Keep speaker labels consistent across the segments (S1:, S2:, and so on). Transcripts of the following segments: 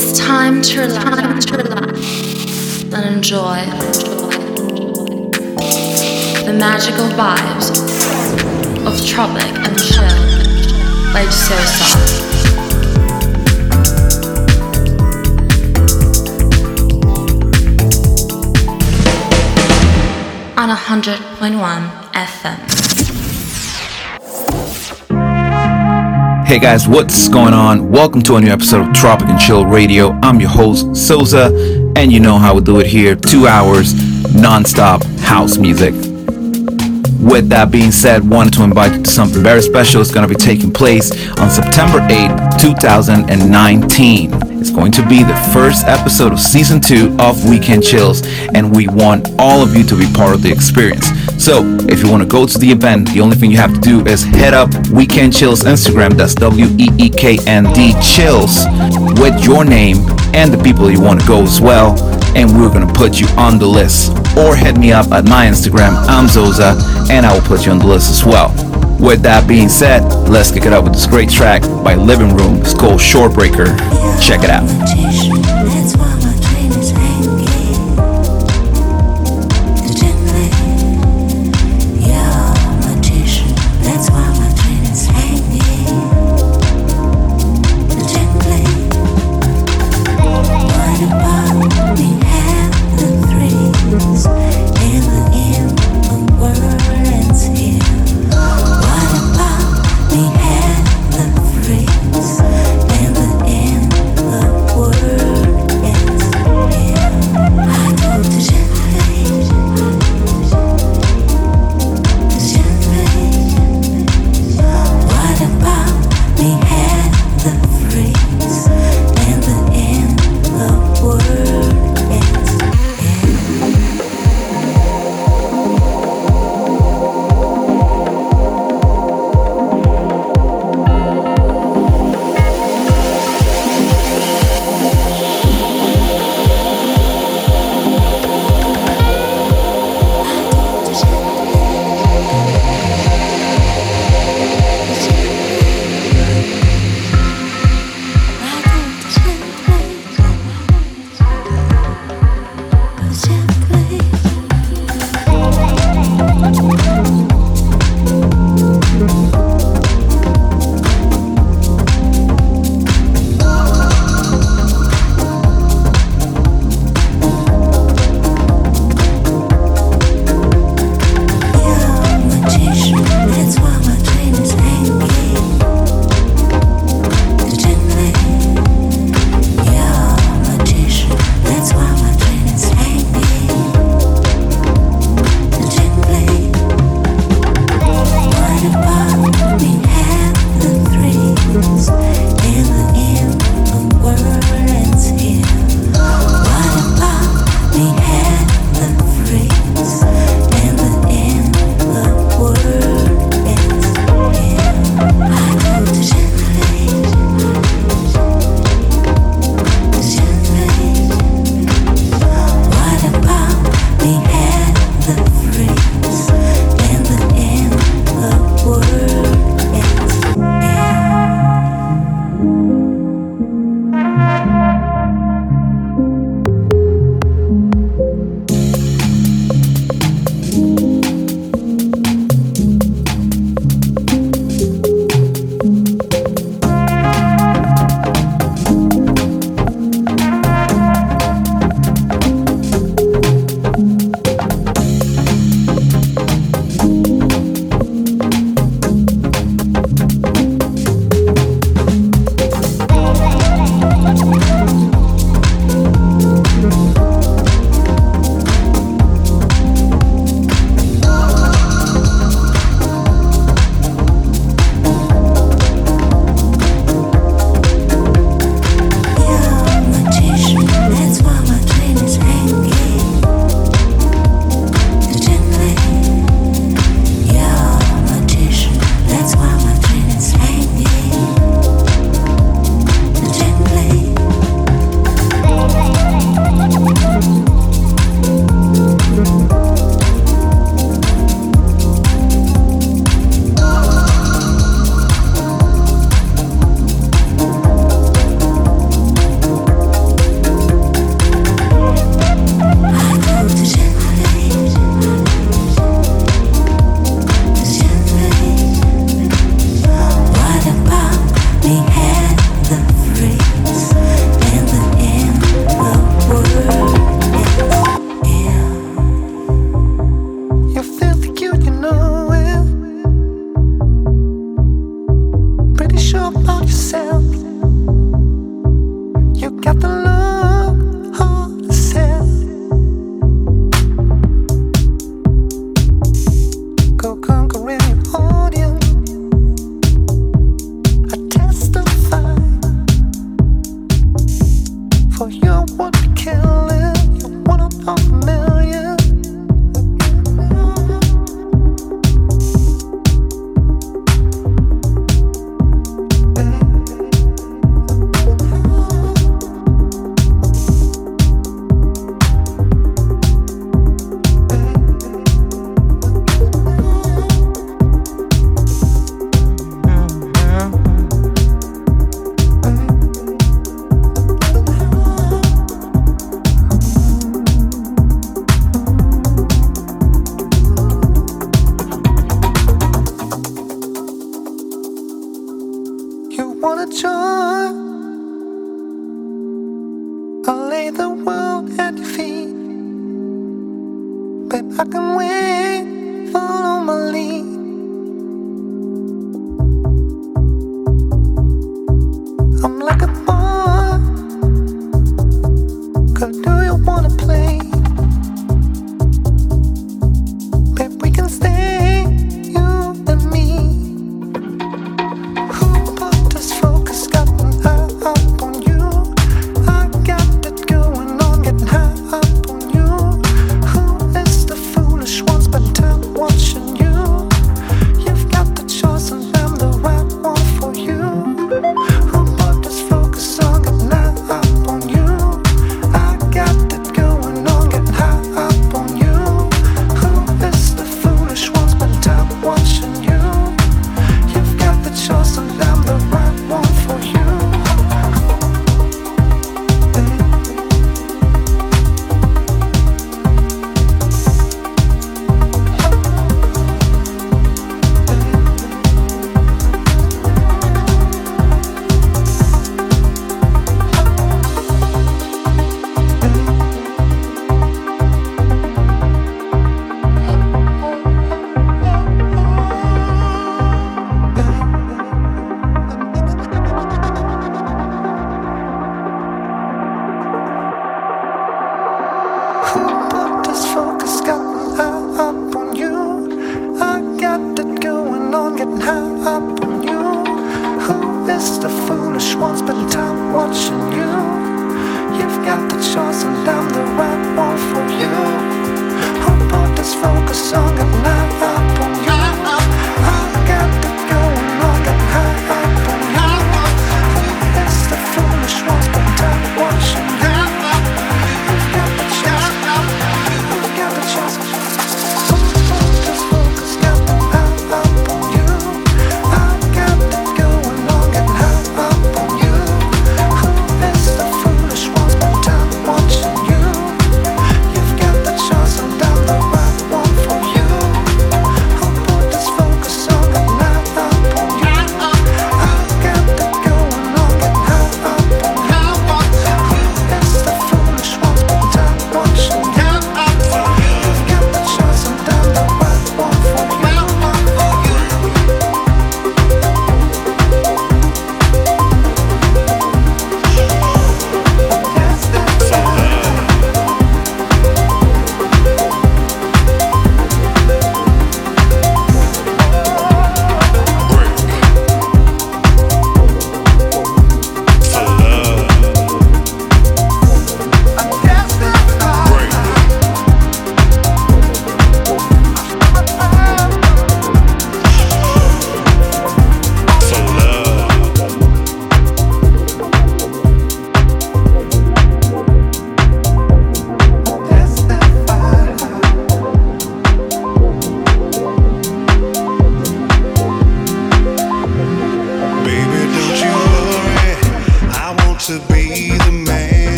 S1: It's time to relax, and enjoy the magical vibes of Tropic and Chill by Sosa. on 100.1 FM.
S2: Hey guys, what's going on? Welcome to a new episode of Tropic and Chill Radio. I'm your host, Souza, and you know how we do it here two hours non-stop house music. With that being said, wanted to invite you to something very special. It's going to be taking place on September 8th, 2019. It's going to be the first episode of season two of Weekend Chills, and we want all of you to be part of the experience. So, if you want to go to the event, the only thing you have to do is head up Weekend Chills Instagram, that's W E E K N D Chills, with your name and the people you want to go as well, and we're going to put you on the list. Or head me up at my Instagram, I'm Zoza, and I will put you on the list as well. With that being said, let's kick it up with this great track by Living Room. It's called Shortbreaker. Check it out.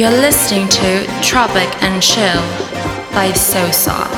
S1: You're listening to Tropic and Chill by Sosa.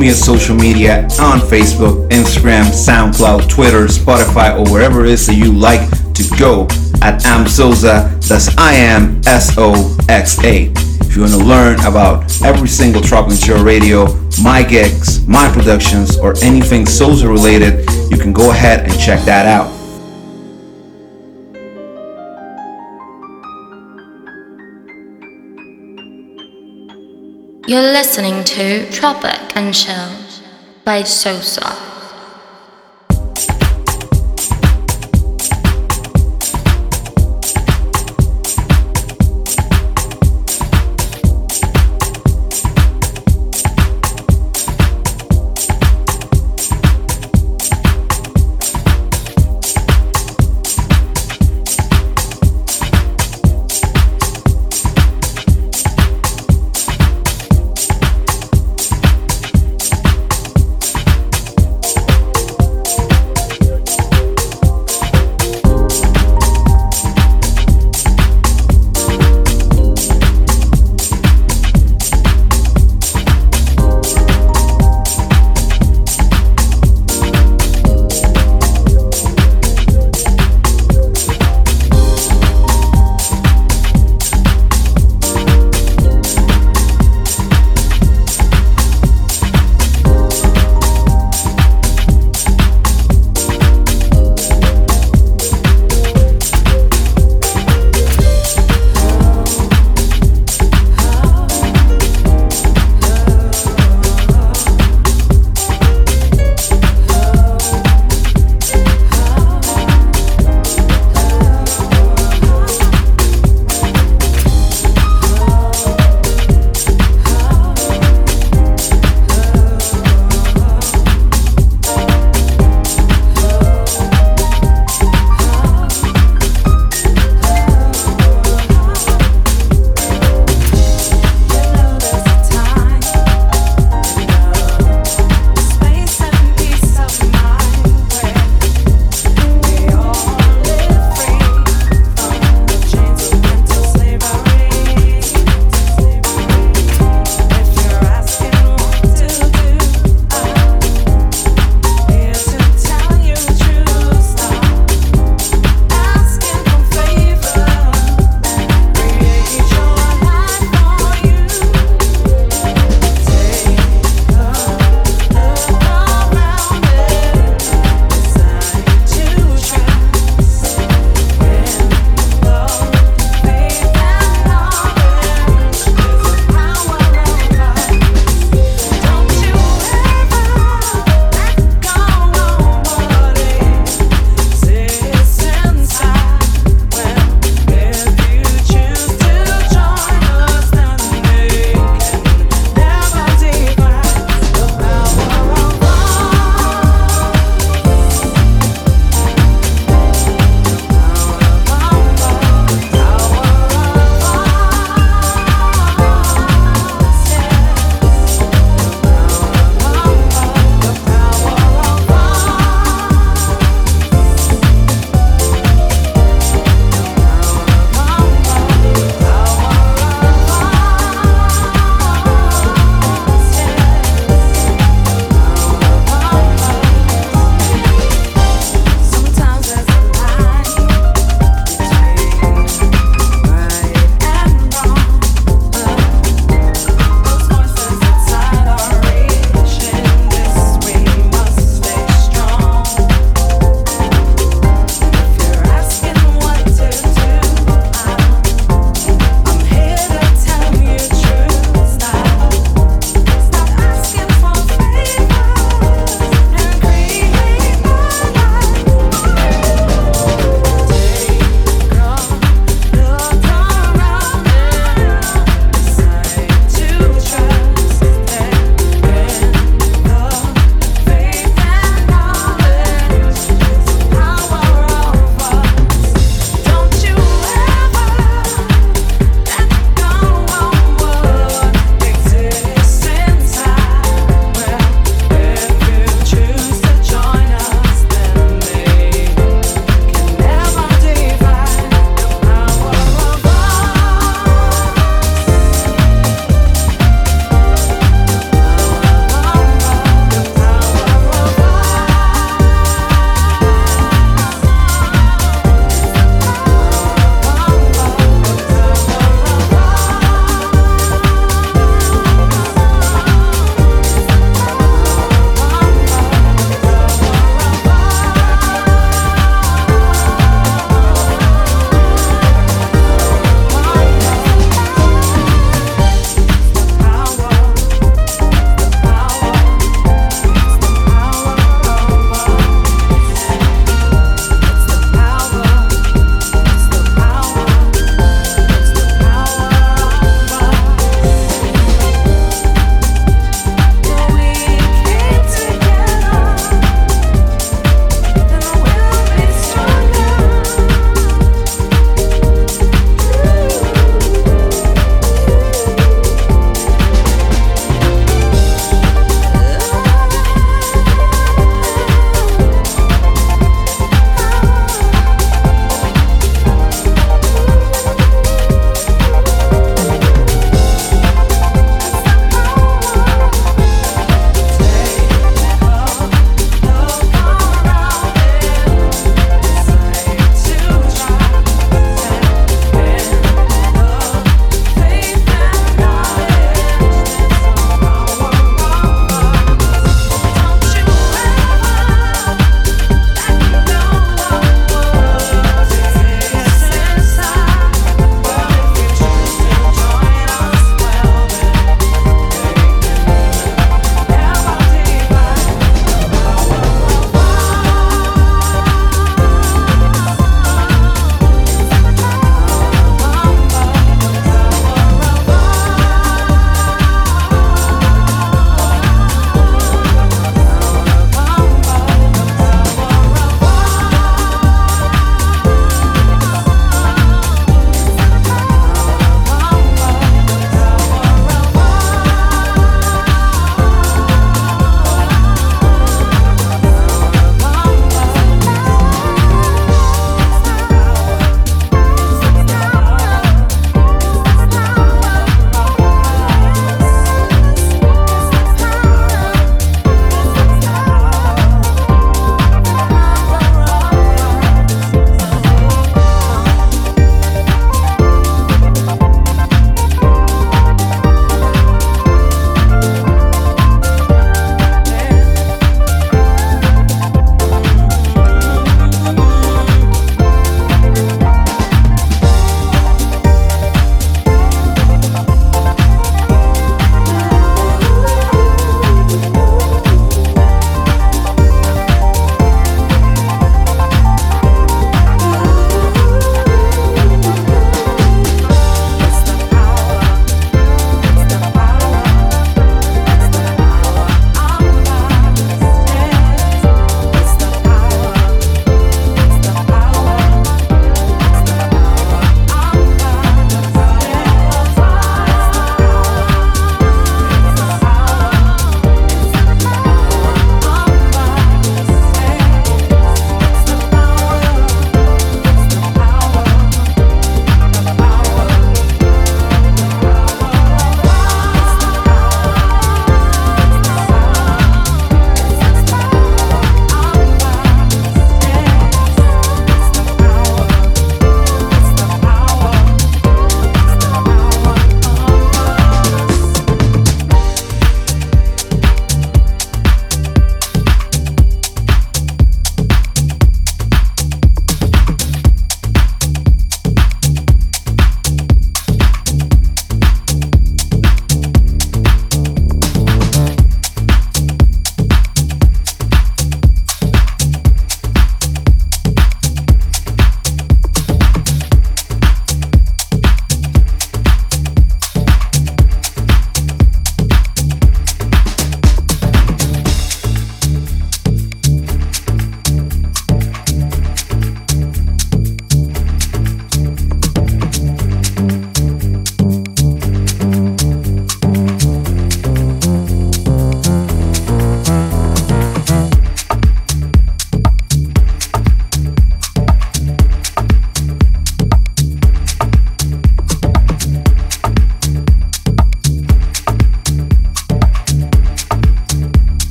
S2: Me on social media on Facebook, Instagram, SoundCloud, Twitter, Spotify, or wherever it is that you like to go at Am Sosa. That's I am S O X A. If you want to learn about every single Tropical Chill Radio, my gigs, my productions, or anything Sosa related, you can go ahead and check that out.
S1: You're listening to Tropic and Chill by Sosa.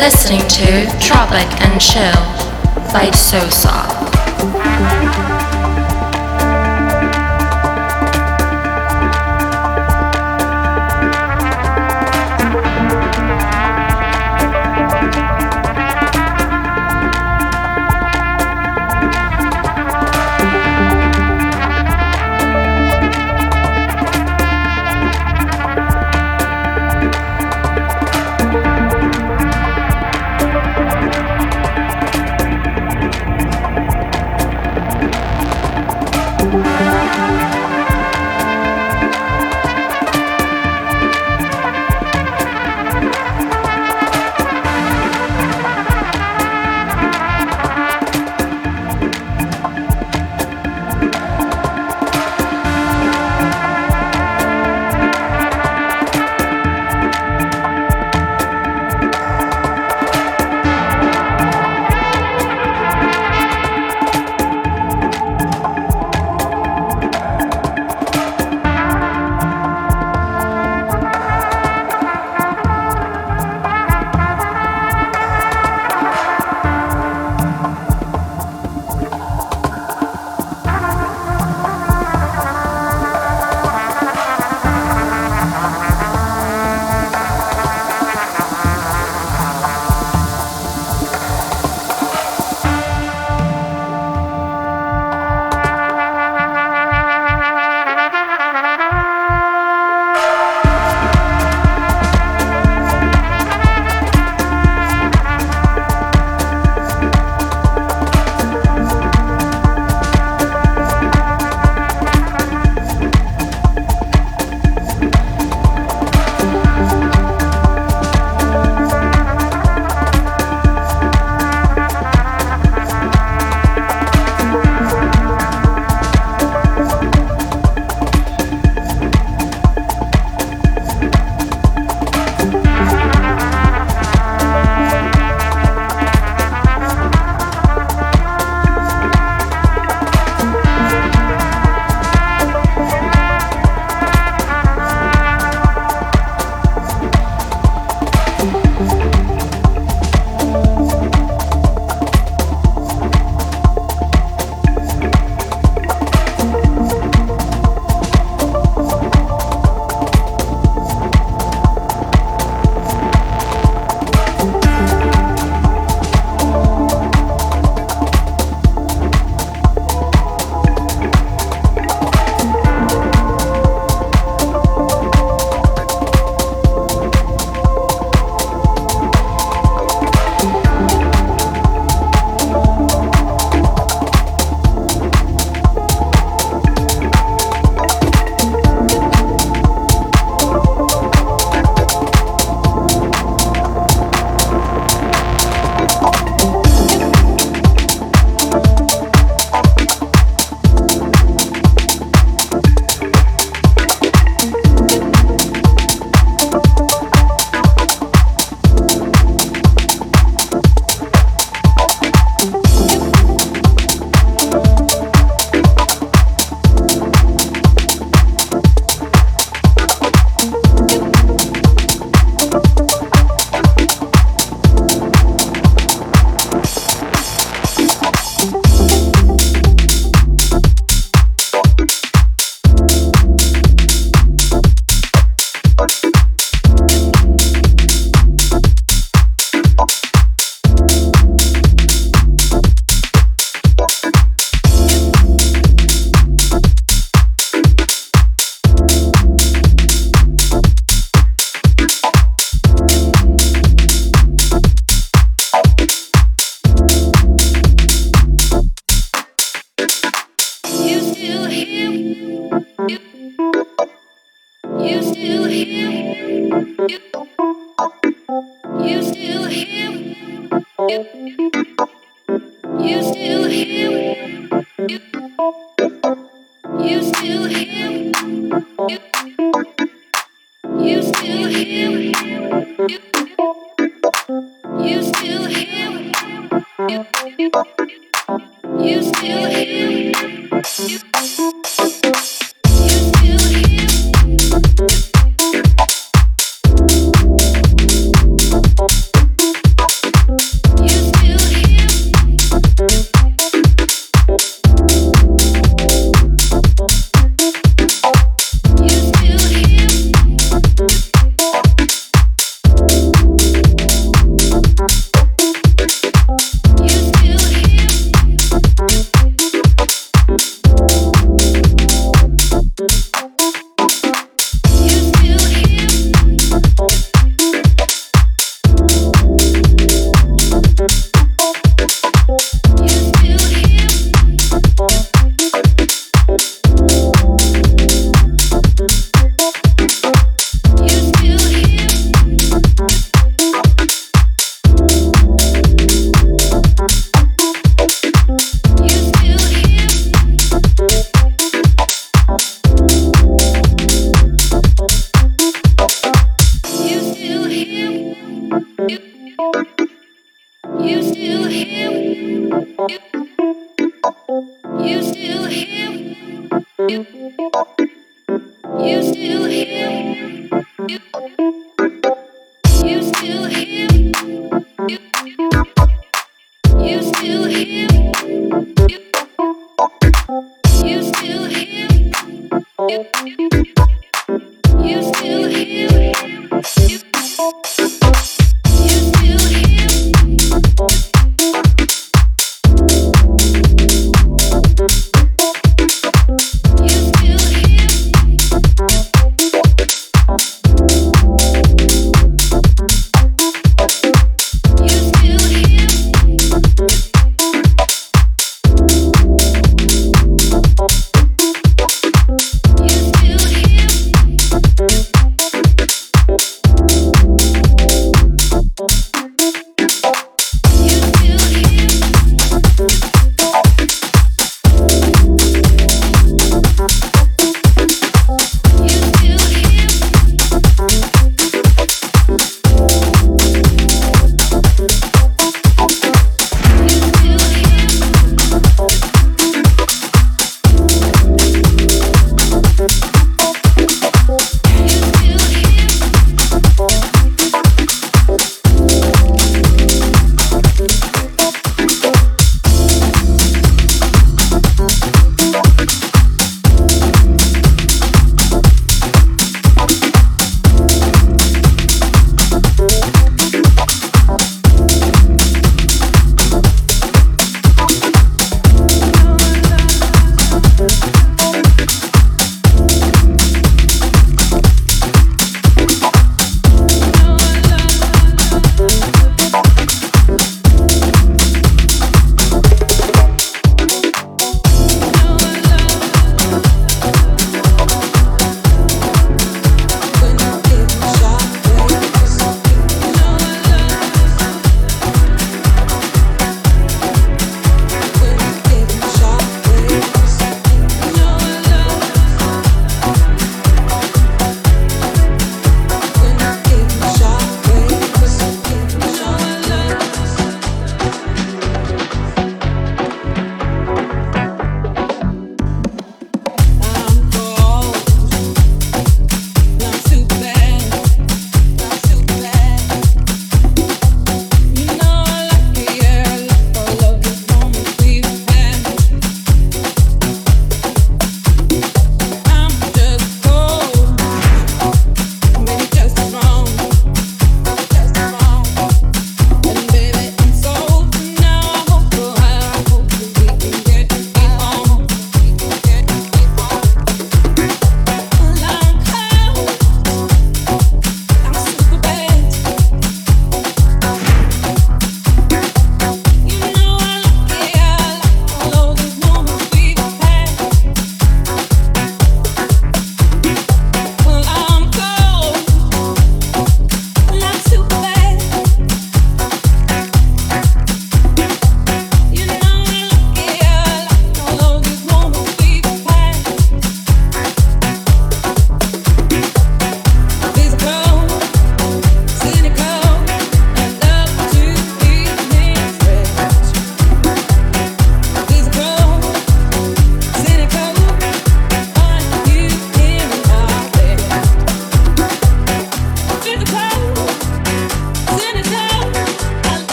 S1: Listening to Tropic and Chill by Sosa.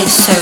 S1: By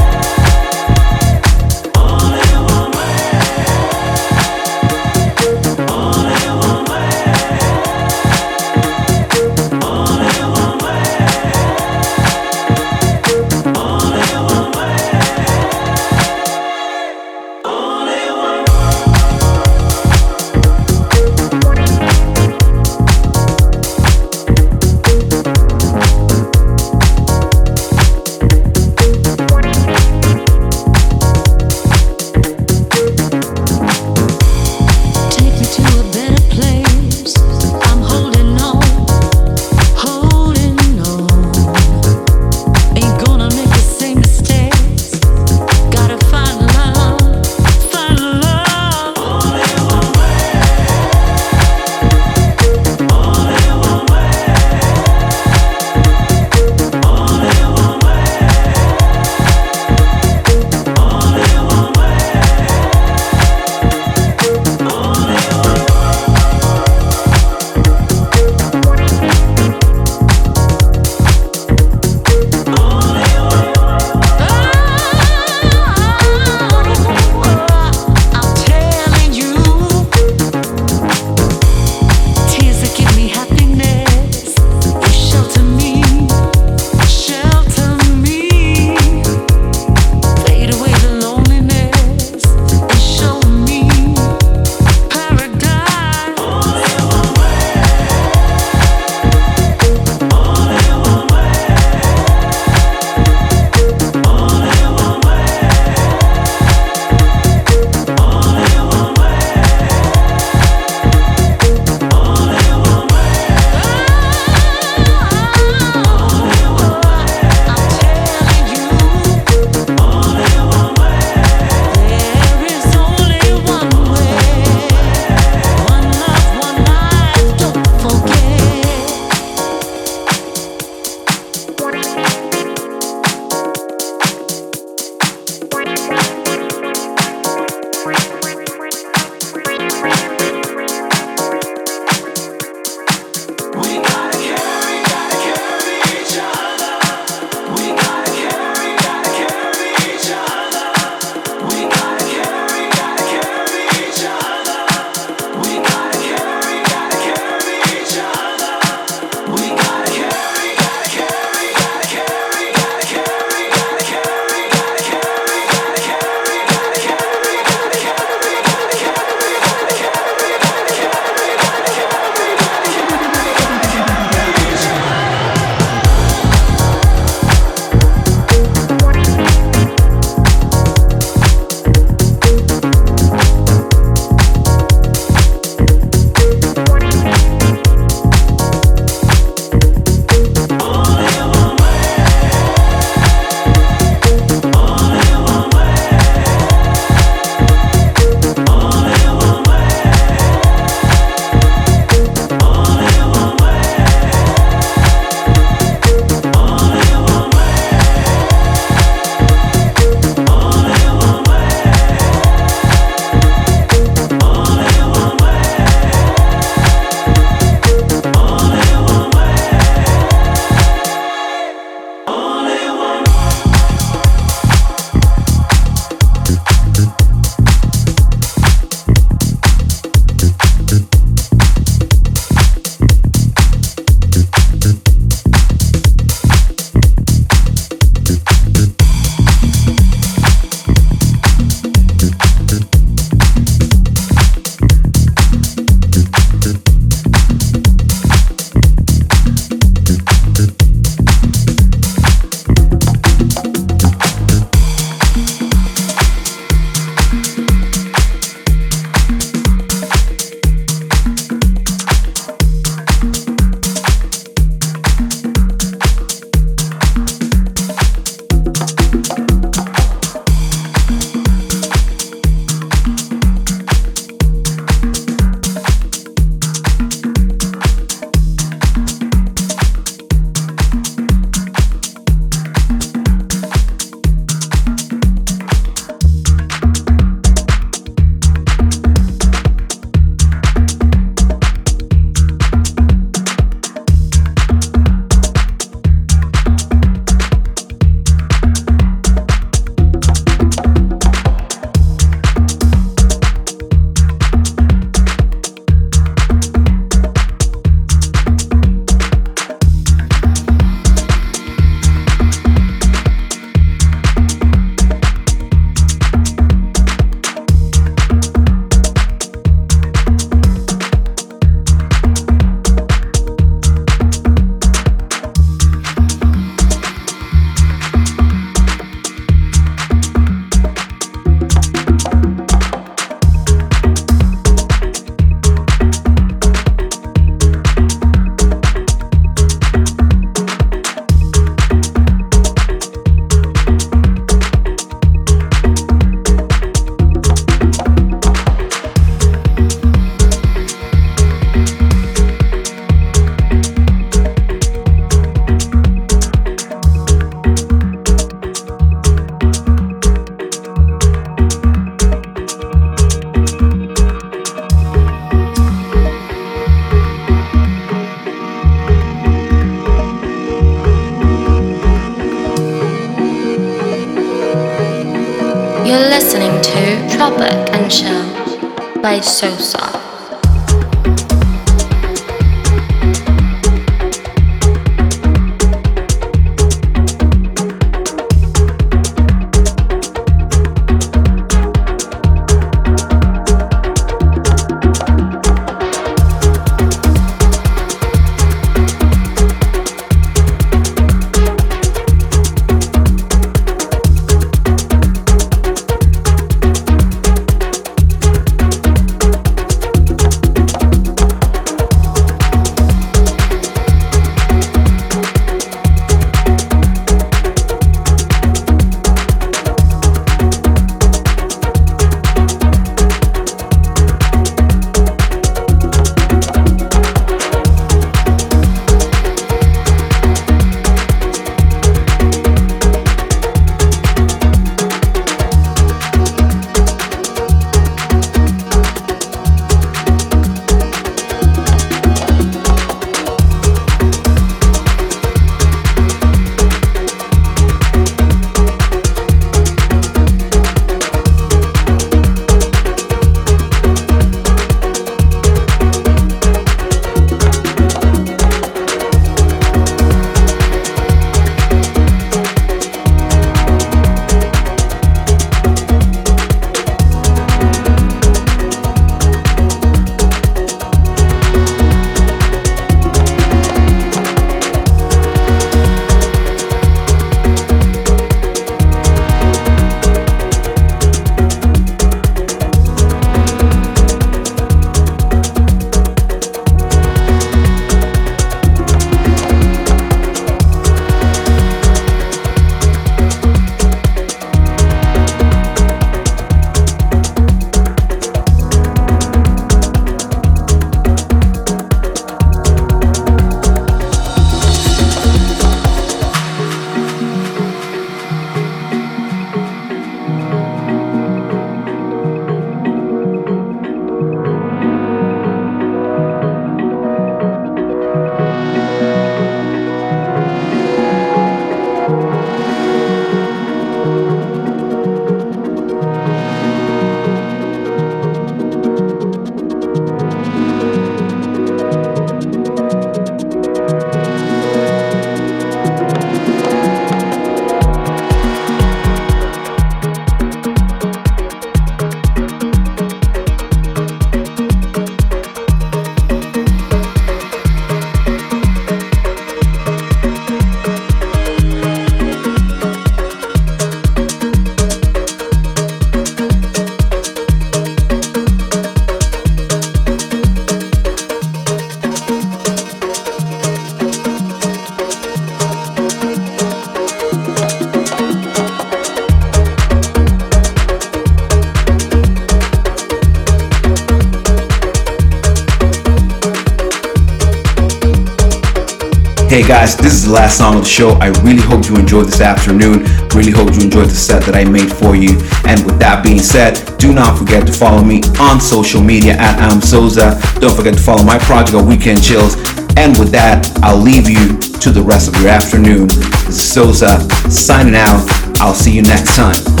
S2: guys, this is the last song of the show. I really hope you enjoyed this afternoon. Really hope you enjoyed the set that I made for you. And with that being said, do not forget to follow me on social media at Am amsoza. Don't forget to follow my project of Weekend Chills. And with that, I'll leave you to the rest of your afternoon. This is Sosa signing out. I'll see you next time.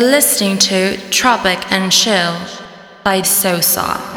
S1: You're listening to Tropic and Chill by Sosa.